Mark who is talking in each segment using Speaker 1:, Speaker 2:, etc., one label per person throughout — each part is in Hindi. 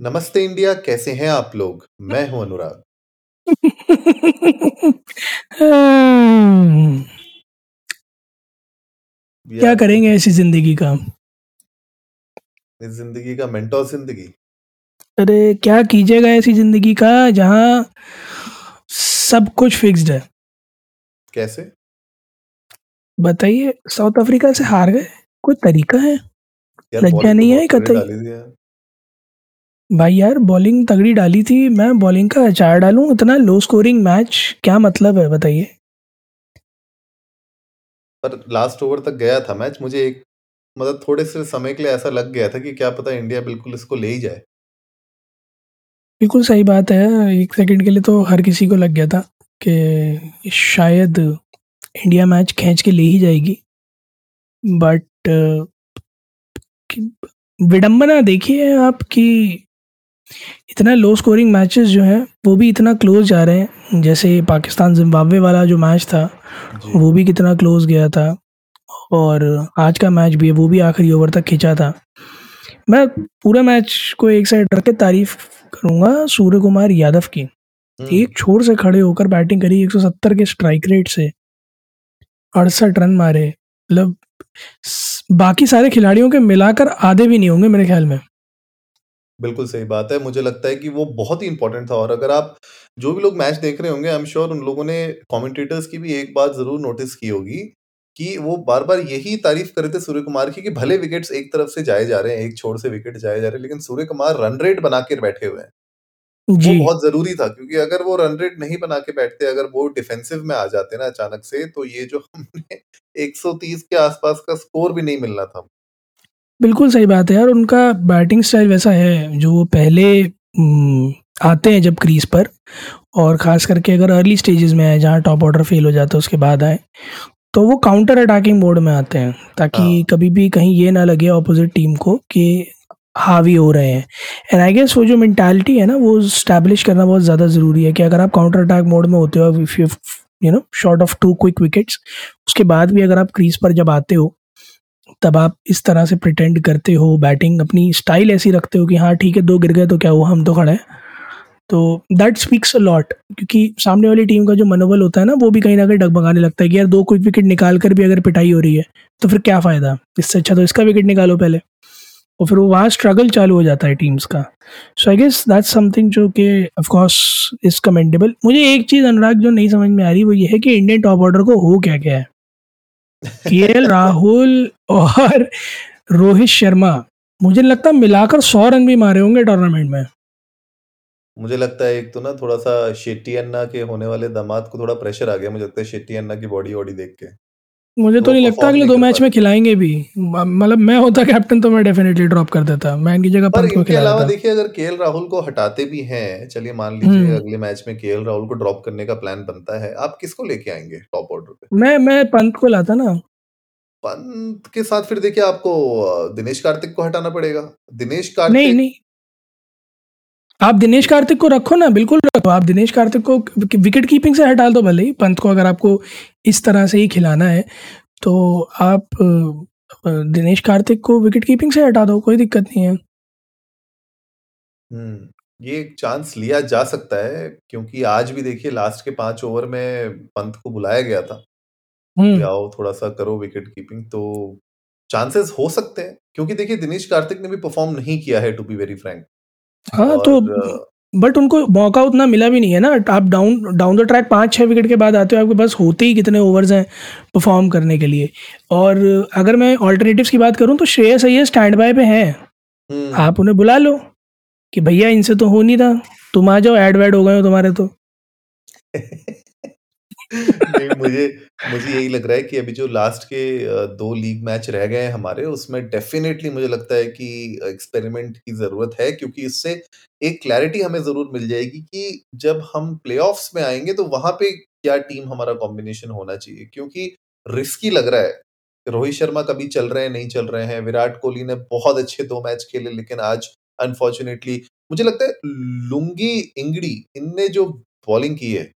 Speaker 1: नमस्ते इंडिया, कैसे हैं आप लोग? मैं हूँ अनुराग।
Speaker 2: क्या करेंगे ऐसी ज़िंदगी का?
Speaker 1: इस ज़िंदगी का मेंटोर ज़िंदगी?
Speaker 2: अरे क्या कीजिएगा ऐसी ज़िंदगी का जहाँ सब कुछ फिक्स्ड है?
Speaker 1: कैसे?
Speaker 2: बताइए साउथ अफ्रीका से हार गए कोई तरीका है लज्जा नहीं है कतई भाई यार बॉलिंग तगड़ी डाली थी मैं बॉलिंग का अचार डालूं इतना लो स्कोरिंग मैच क्या मतलब है बताइए?
Speaker 1: पर लास्ट ओवर तक गया था मैच मुझे एक मतलब थोड़े से समय के लिए ऐसा लग गया था कि क्या पता इंडिया बिल्कुल इसको ले ही जाए।
Speaker 2: बिल्कुल सही बात है एक सेकंड के लिए तो हर किसी को लग गया था कि शायद इंडिया मैच खींच के ले ही जाएगी। बट विडंबना देखिए आप कि इतना लो स्कोरिंग मैचेस जो हैं वो भी इतना क्लोज जा रहे हैं। जैसे पाकिस्तान जिम्बाब्वे वाला जो मैच था वो भी कितना क्लोज गया था। और आज का मैच भी है वो भी आखिरी ओवर तक खींचा था। मैं पूरा मैच को एक साइड रख के तारीफ़ करूँगा सूर्य कुमार यादव की। हम्म। एक छोर से खड़े होकर बैटिंग करी 170 के स्ट्राइक रेट से। अड़सठ रन मारे। मतलब बाकी सारे खिलाड़ियों के मिलाकर आधे भी नहीं होंगे मेरे ख्याल में।
Speaker 1: बिल्कुल सही बात है। मुझे लगता है कि वो बहुत ही इंपॉर्टेंट था और अगर आप जो भी लोग मैच देख रहे होंगे आई एम श्योर उन लोगों ने कमेंटेटर्स की भी एक बात ज़रूर नोटिस की होगी कि वो बार बार यही तारीफ़ कर थे सूर्य कुमार की कि भले विकेट्स एक तरफ़ से जाए जा रहे हैं एक छोर से विकेट जाए जा रहे हैं लेकिन सूर्य कुमार रन रेट बना के बैठे हुए हैं। वो बहुत ज़रूरी था क्योंकि अगर वो रन रेट नहीं बना के बैठते अगर वो डिफेंसिव में आ जाते ना अचानक से तो ये जो हमने 130 के आसपास का स्कोर भी नहीं मिलना था।
Speaker 2: बिल्कुल सही बात है यार उनका बैटिंग स्टाइल वैसा है जो वो पहले आते हैं जब क्रीज पर और ख़ास करके अगर अर्ली स्टेजेस में आए जहाँ टॉप ऑर्डर फेल हो जाता है उसके बाद आए तो वो काउंटर अटैकिंग मोड में आते हैं ताकि हाँ। कभी भी कहीं ये ना लगे अपोजिट टीम को कि हावी हो रहे हैं एंड आई गेस वो जो मैंटालिटी है ना वो स्टैब्लिश करना बहुत ज़्यादा ज़रूरी है कि अगर आप काउंटर अटैक मोड में होते हो if you you know short of two quick wickets उसके बाद भी अगर आप क्रीज पर जब आते हो तब आप इस तरह से प्रिटेंड करते हो बैटिंग अपनी स्टाइल ऐसी रखते हो कि हाँ ठीक है, दो गिर गए तो क्या हुआ, हम तो खड़े हैं। तो दैट स्पीक्स अ लॉट क्योंकि सामने वाली टीम का जो मनोबल होता है ना, वो भी कहीं ना कहीं डगमगाने लगता है कि यार, दो क्विक विकेट निकाल कर भी अगर पिटाई हो रही है तो फिर क्या फ़ायदा? इससे अच्छा तो इसका विकेट निकालो पहले। और फिर वो वहाँ स्ट्रगल चालू हो जाता है टीम्स का। So I guess that's something जो कि ऑफकोर्स इज़ कमेंडेबल मुझे एक चीज़ अनुराग जो नहीं समझ में आ रही, वो ये है कि इंडियन टॉप ऑर्डर को हो क्या क्या है। के राहुल और रोहित शर्मा, मुझे लगता है मिलाकर सौ रन भी मारे होंगे टूर्नामेंट में।
Speaker 1: मुझे लगता है एक तो ना थोड़ा सा शेट्टी अन्ना के होने वाले दामाद को थोड़ा प्रेशर आ गया, मुझे लगता है शेट्टी अन्ना की बॉडी वॉडी देख के।
Speaker 2: मुझे तो नहीं लगता अगले दो मैच में खिलाएँगे भी। मतलब मैं होता कैप्टन तो मैं डेफिनेटली ड्रॉप कर देता। मैं इनकी जगह
Speaker 1: पर इनके अलावा देखिए अगर केएल राहुल को हटाते भी हैं चलिए मान लीजिए हम्म। अगले मैच में केएल राहुल को ड्रॉप करने का प्लान बनता है आप किसको लेके आएँगे टॉप ऑर्डर पे?
Speaker 2: मैं मैं पंत को लाता ना।
Speaker 1: पंत के साथ फिर देखिए आपको दिनेश कार्तिक को हटाना पड़ेगा। दिनेश कार्तिक
Speaker 2: नहीं नहीं। आप दिनेश कार्तिक को रखो ना बिल्कुल रखो। आप दिनेश कार्तिक को विकेट कीपिंग से हटा दो भले ही। पंत को अगर आपको इस तरह से ही खिलाना है तो आप दिनेश कार्तिक को विकेट कीपिंग से हटा दो कोई दिक्कत नहीं है
Speaker 1: हम्म ये एक चांस लिया जा सकता है क्योंकि आज भी देखिए लास्ट के पाँच ओवर में पंत को बुलाया गया था हम्म। आओ थोड़ा सा करो विकेट कीपिंग तो चांसेस हो सकते हैं क्योंकि देखिए दिनेश कार्तिक ने भी परफॉर्म नहीं किया है टू बी वेरी फ्रैंक
Speaker 2: हाँ तो बट उनको मौका उतना मिला भी नहीं है ना। आप डाउन डाउन द ट्रैक पाँच छः विकेट के बाद आते हो आपके पास होते ही कितने ओवर्स हैं परफॉर्म करने के लिए। और अगर मैं ऑल्टरनेटिव की बात करूँ तो श्रेयस अय्यर स्टैंड बाय पे हैं। हम्म। आप उन्हें बुला लो कि भैया इनसे तो हो नहीं था तुम आ जाओ एड वैड हो गए हो तुम्हारे तो।
Speaker 1: मुझे मुझे यही लग रहा है कि अभी जो लास्ट के दो लीग मैच रह गए हैं हमारे, उसमें डेफिनेटली मुझे लगता है कि एक्सपेरिमेंट की ज़रूरत है, क्योंकि इससे एक क्लैरिटी हमें ज़रूर मिल जाएगी कि जब हम प्लेऑफ्स में आएँगे तो वहाँ पे क्या टीम हमारा कॉम्बिनेशन होना चाहिए? क्योंकि रिस्की लग रहा है। रोहित शर्मा कभी चल रहे हैं, नहीं चल रहे हैं, विराट कोहली ने बहुत अच्छे दो मैच खेले, लेकिन आज अनफॉर्चुनेटली मुझे लगता है लुंगी, इंगड़ी, इनने जो बॉलिंग की है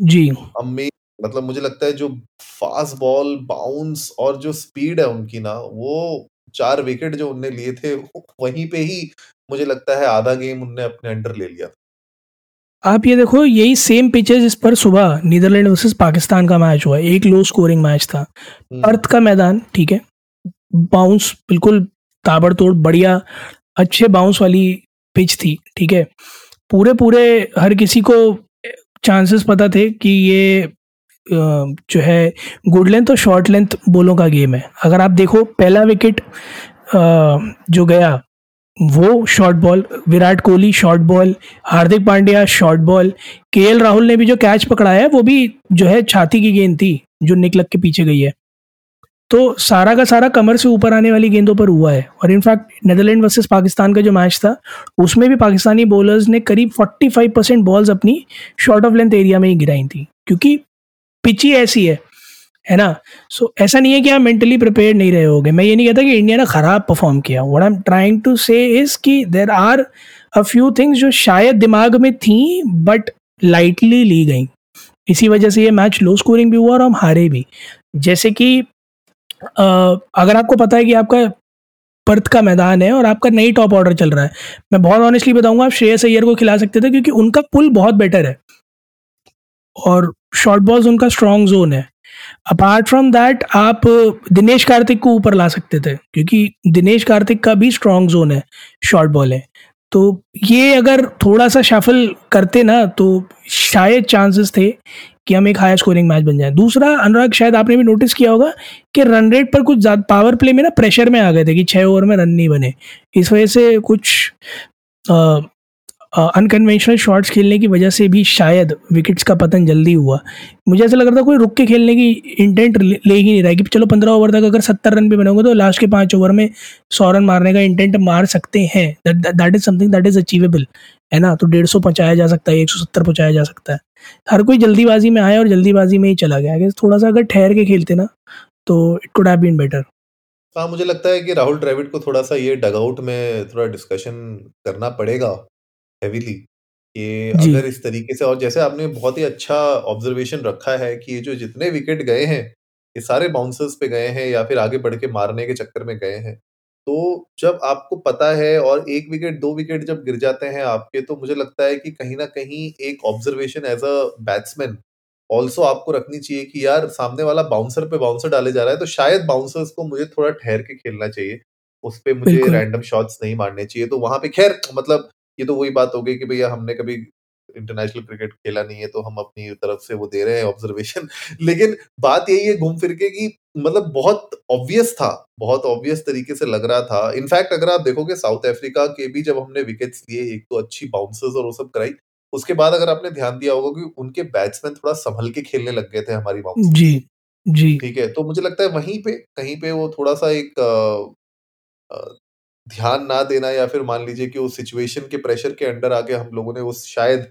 Speaker 2: जी।
Speaker 1: अम्मे मतलब मुझे लगता है जो फास्ट बॉल बाउंस और जो स्पीड है उनकी ना वो चार विकेट जो उनने लिए थे वहीं पे ही मुझे लगता है आधा गेम उनने अपने अंडर ले लिया
Speaker 2: आप ये देखो यही सेम पिचेज इस पर सुबह नीदरलैंड वर्सेस पाकिस्तान का मैच हुआ एक लो स्कोरिंग मैच था।
Speaker 1: हम्म।
Speaker 2: अर्थ का मैदान ठीक है बाउंस बिल्कुल ताबड़तोड़ बढ़िया अच्छे बाउंस वाली पिच थी ठीक है। पूरे पूरे हर किसी को चांसेस पता थे कि ये जो है गुड लेंथ और शॉर्ट लेंथ बोलों का गेम है। अगर आप देखो, पहला विकेट जो गया, वो short ball Virat Kohli short ball Hardik Pandya short ball के राहुल ने भी जो कैच पकड़ा है, वो भी जो है छाती की गेंद थी, जो निकलक के पीछे गई है। तो सारा का सारा कमर से ऊपर आने वाली गेंदों पर हुआ है। और इनफैक्ट नेदरलैंड वर्सेस पाकिस्तान का जो मैच था उसमें भी पाकिस्तानी बॉलर्स ने करीब 45 परसेंट बॉल्स अपनी शॉर्ट ऑफ़ लेंथ एरिया में ही गिराई थी। क्योंकि पिच ही ऐसी है है ना? सो so, ऐसा नहीं है कि आप मेंटली प्रिपेयर नहीं रहे होगे। मैं ये नहीं कहता कि इंडिया ने ख़राब परफॉर्म किया। What I am trying to say is कि there are a few things जो शायद दिमाग में थी बट लाइटली ली गई। इसी वजह से ये मैच लो स्कोरिंग भी हुआ और हम हारे भी। जैसे कि अगर आपको पता है कि आपका पर्थ का मैदान है और आपका नई टॉप ऑर्डर चल रहा है, मैं बहुत ऑनेस्टली बताऊँगा, आप श्रेयस अय्यर को खिला सकते थे क्योंकि उनका पुल बहुत बेटर है। और शॉर्ट बॉल्स उनका स्ट्रॉन्ग जोन है। अपार्ट फ्रॉम दैट आप दिनेश कार्तिक को ऊपर ला सकते थे, क्योंकि दिनेश कार्तिक का भी स्ट्रॉन्ग जोन है शॉर्ट बॉल है। तो ये अगर थोड़ा सा शफल करते ना तो शायद चांसेस थे कि हम एक हायर स्कोरिंग मैच बन जाए। दूसरा, अनुराग, शायद आपने भी नोटिस किया होगा कि रन रेट पर कुछ ज़्यादा पावर प्ले में ना प्रेशर में आ गए थे कि छः ओवर में रन नहीं बने। इस वजह से कुछ अनकन्वेंशनल शॉट्स खेलने की वजह से भी शायद विकेट्स का पतन जल्दी हुआ। मुझे ऐसा लग रहा था कोई रुक के खेलने की इंटेंट ले ही नहीं रहा कि चलो पंद्रह ओवर तक अगर सत्तर रन भी बनोगे तो लास्ट के पाँच ओवर में सौ रन मारने का इंटेंट मार सकते हैं। That is something that is achievable है ना? तो डेढ़ सौ पहुँचाया जा सकता है, एक सौ सत्तर पहुँचाया जा सकता है। हर कोई जल्दीबाजी में आया और जल्दीबाजी में ही चला गया। थोड़ा सा अगर ठहर के खेलते ना तो it could have been better
Speaker 1: हाँ मुझे लगता है कि राहुल द्रविड को थोड़ा सा ये डगआउट में थोड़ा डिस्कशन करना पड़ेगा। हेवीली कि अगर इस तरीके से और जैसे आपने बहुत ही अच्छा ऑब्जर्वेशन रखा है कि ये जो जितने विकेट गए हैं ये सारे बाउंसर्स पे गए हैं या फिर आगे बढ़ के मारने के चक्कर में गए हैं तो जब आपको पता है और एक विकेट दो विकेट जब गिर जाते हैं आपके तो मुझे लगता है कि कहीं ना कहीं एक observation as a batsman also आपको रखनी चाहिए कि यार सामने वाला बाउंसर पे बाउंसर डाले जा रहा है तो शायद बाउंसर्स को मुझे थोड़ा ठहर के खेलना चाहिए उस पर मुझे रैंडम शॉट्स नहीं मारने चाहिए तो वहाँ पे खैर मतलब ये तो वही बात हो गई कि भैया हमने कभी इंटरनेशनल क्रिकेट खेला नहीं है तो हम अपनी तरफ़ से वो दे रहे हैं ऑब्जर्वेशन लेकिन बात यही है घूम फिर के कि मतलब बहुत ऑब्वियस था बहुत ऑब्वियस तरीके से लग रहा था। इनफैक्ट अगर आप देखोगे साउथ अफ्रीका के भी जब हमने विकेट्स लिए एक तो अच्छी बाउंसर्स और वो सब कराई उसके बाद अगर आपने ध्यान दिया होगा कि उनके बैट्समैन थोड़ा संभल के खेलने लग गए थे हमारी बाउंस
Speaker 2: जी जी।
Speaker 1: ठीक है तो मुझे लगता है वहीं पे कहीं पे वो थोड़ा सा एक ध्यान ना देना या फिर मान लीजिए कि उस सिचुएशन के प्रेशर के अंडर आके हम लोगों ने उस शायद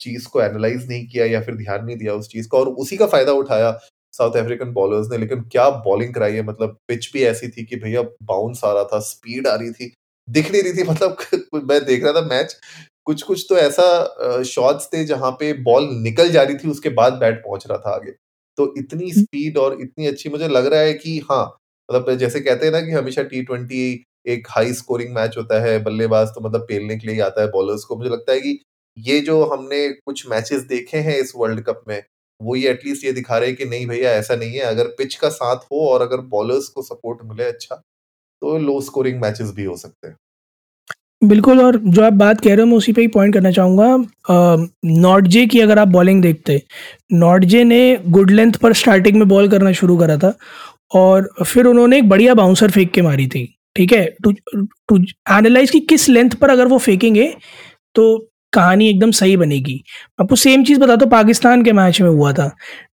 Speaker 1: चीज़ को एनालाइज नहीं किया या फिर ध्यान नहीं दिया उस चीज़ का और उसी का फ़ायदा उठाया साउथ अफ्रीकन बॉलर्स ने। लेकिन क्या बॉलिंग कराई है? मतलब पिच भी ऐसी थी कि भैया बाउंस आ रहा था स्पीड आ रही थी दिख नहीं रही थी। मतलब मैं देख रहा था मैच कुछ कुछ तो ऐसा शॉट्स थे जहाँ पे बॉल निकल जा रही थी उसके बाद बैट पहुँच रहा था आगे। तो इतनी स्पीड और इतनी अच्छी मुझे लग रहा है कि हाँ मतलब जैसे कहते हैं ना कि हमेशा टी ट्वेंटी एक हाई स्कोरिंग मैच होता है, बल्लेबाज तो मतलब पेलने के लिए आता है बॉलर्स को। मुझे लगता है कि ये जो हमने कुछ मैचेस देखे हैं इस वर्ल्ड कप में, वो ये एटलीस्ट ये दिखा रहे हैं कि नहीं भैया, ऐसा नहीं है। अगर पिच का साथ हो और अगर बॉलर्स को सपोर्ट मिले अच्छा तो लो स्कोरिंग मैचेस भी हो सकते हैं।
Speaker 2: बिल्कुल, और जो आप बात कह रहे हो, मैं उसी पे ही पॉइंट करना चाहूँगा। नॉटजे की अगर आप बॉलिंग देखते, नॉटजे ने गुड लेंथ पर स्टार्टिंग में बॉल करना शुरू करा था, और फिर उन्होंने एक बढ़िया बाउंसर फेंक के मारी थी। ठीक है? टू टू एनालाइज की किस लेंथ पर अगर वो फेंकेंगे तो कहानी एकदम सही बनेगी। आपको सेम चीज़ बता दो, पाकिस्तान के मैच में हुआ था।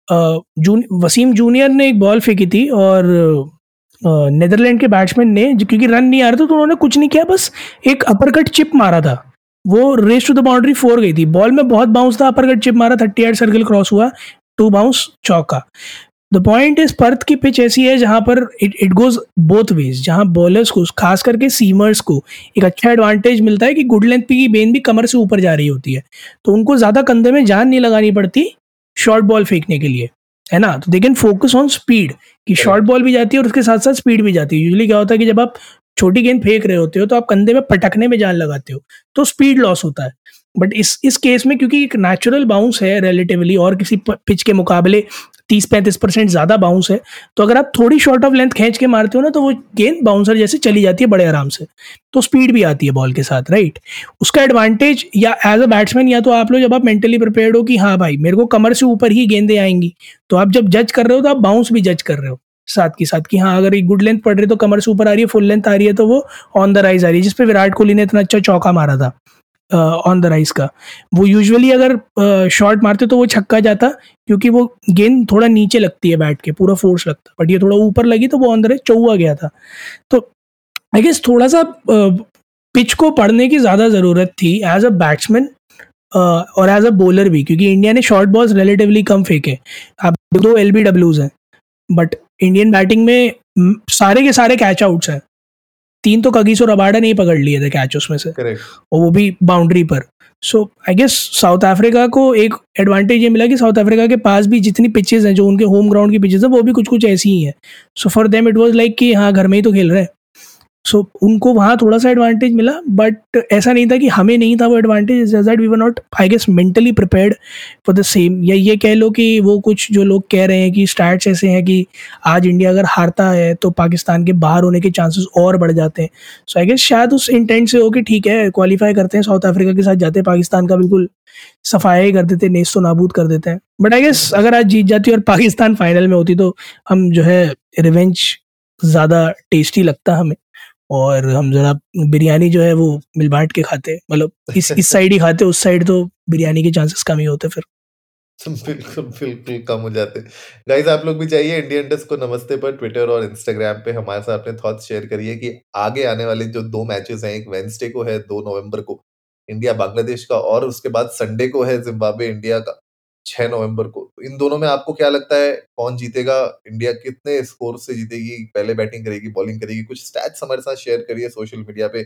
Speaker 2: जून, वसीम जूनियर ने एक बॉल फेंकी थी और नेदरलैंड के बैट्समैन ने क्योंकि रन नहीं आ रहे थे तो उन्होंने कुछ नहीं किया, बस एक अपर चिप मारा था। वो race to the boundary four गई थी। बॉल में बहुत बाउंस था अपर चिप मारा थर्टी एट सर्कल क्रॉस हुआ टू बाउंस चौका द पॉइंट इज़ पर्थ की पिच ऐसी है जहाँ पर it it goes both ways जहाँ बॉलर्स को, खास करके सीमर्स को एक अच्छा एडवांटेज मिलता है कि गुड लेंथ की गेंद भी कमर से ऊपर जा रही होती है। तो उनको ज़्यादा कंधे में जान नहीं लगानी पड़ती शॉर्ट बॉल फेंकने के लिए, है ना? तो दे फोकस ऑन स्पीड कि शॉर्ट बॉल भी जाती है और उसके साथ साथ स्पीड भी जाती है। यूजली क्या होता है कि जब आप छोटी गेंद फेंक रहे होते हो तो आप कंधे में पटकने में जान लगाते हो तो स्पीड लॉस होता है। बट इस इस केस में क्योंकि एक नेचुरल बाउंस है रिलेटिवली और किसी पिच के मुकाबले तीस पैंतीस परसेंट ज़्यादा बाउंस है तो अगर आप थोड़ी शॉर्ट ऑफ़ लेंथ खींच के मारते हो ना तो वो गेंद बाउंसर जैसे चली जाती है बड़े आराम से। तो स्पीड भी आती है बॉल के साथ राइट उसका एडवांटेज या एज अ बैट्समैन या तो आप लोग जब आप मेंटली प्रिपेयर्ड हो कि हाँ भाई, मेरे को कमर से ऊपर ही गेंदें आएँगी तो आप जब जज कर रहे हो तो आप बाउंस भी जज कर रहे हो साथ के साथ कि हाँ अगर एक गुड लेंथ पड़ रही है तो कमर से ऊपर आ रही है फुल लेंथ आ रही है तो वो ऑन द राइज आ रही है। जिसपे विराट कोहली ने इतना अच्छा चौका मारा था। ऑन द राइस का। वो यूजुअली अगर शॉट मारते तो वो छक्का जाता, क्योंकि वो गेंद थोड़ा नीचे लगती है बैट के, पूरा फोर्स लगता बट ये थोड़ा ऊपर लगी तो वो ऑन द राइस चौआ गया था। तो आई गेस थोड़ा सा पिच को पढ़ने की ज़्यादा ज़रूरत थी एज अ बैट्समैन और एज अ बॉलर भी, क्योंकि इंडिया ने शॉर्ट बॉल्स रिलेटिवली कम फेंके। अब दो एल बी डब्ल्यूज हैं बट इंडियन बैटिंग में सारे के सारे कैच आउट्स हैं। तीन तो कगीस और अबाडा नहीं पकड़ लिए थे कैच उसमें से।
Speaker 1: Correct.
Speaker 2: और वो भी बाउंड्री पर। So I guess South Africa को एक एडवांटेज ये मिला कि साउथ अफ्रीका के पास भी जितनी पिचेज हैं जो उनके होम ग्राउंड की पिचेज हैं वो भी कुछ कुछ ऐसी ही हैं। So for them it was like कि हाँ घर में ही तो खेल रहे हैं। सो so, उनको वहाँ थोड़ा सा एडवांटेज मिला बट ऐसा नहीं था कि हमें नहीं था वो advantage that we were not I guess mentally prepared for the same या ये कह लो कि वो कुछ जो लोग कह रहे हैं कि स्टैट्स ऐसे हैं कि आज इंडिया अगर हारता है तो पाकिस्तान के बाहर होने के चांसेस और बढ़ जाते हैं। सो आई गेस शायद उस इंटेंट से हो कि ठीक है क्वालिफाई करते हैं साउथ अफ्रीका के साथ जाते हैं पाकिस्तान का बिल्कुल सफाया ही कर देते नेस तो नाबूद कर देते हैं। बट आई गेस अगर आज जीत जाती और पाकिस्तान फाइनल में होती तो हम जो है रिवेंज ज़्यादा टेस्टी लगता हमें। और हम ज़रा बिरयानी जो है वो मिल बांट के खाते मतलब इस इस साइड ही खाते उस साइड तो बिरयानी के चांसेस कम ही होते फिर।
Speaker 1: बिल्कुल बिल्कुल कम हो जाते गाइस आप लोग भी चाहिए इंडियन डेस्क को नमस्ते पर ट्विटर और इंस्टाग्राम पे। हमारे साथ अपने थॉट्स शेयर करिए कि आगे आने वाले जो दो मैचेस हैं एक वेंसडे को है दो नवंबर को इंडिया बांग्लादेश का और उसके बाद संडे को है जिम्बाब्वे इंडिया का। छह नवंबर को। इन दोनों में आपको क्या लगता है कौन जीतेगा? इंडिया कितने स्कोर से जीतेगी? पहले बैटिंग करेगी बॉलिंग करेगी? कुछ स्टैट्स हमारे साथ शेयर करिए सोशल मीडिया पे।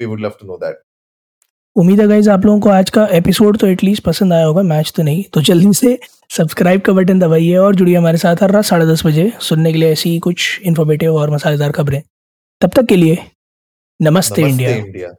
Speaker 1: We would love to know that
Speaker 2: उम्मीद है गाइज़ आप लोगों को आज का एपिसोड तो एटलीस्ट पसंद आया होगा मैच तो नहीं। तो जल्दी से सब्सक्राइब का बटन दबाइए और जुड़िए हमारे साथ हर रात साढ़े दस बजे सुनने के लिए ऐसी कुछ इन्फॉर्मेटिव और मसालेदार खबरें। तब तक के लिए नमस्ते, नमस्ते इंडिया, इंडिया।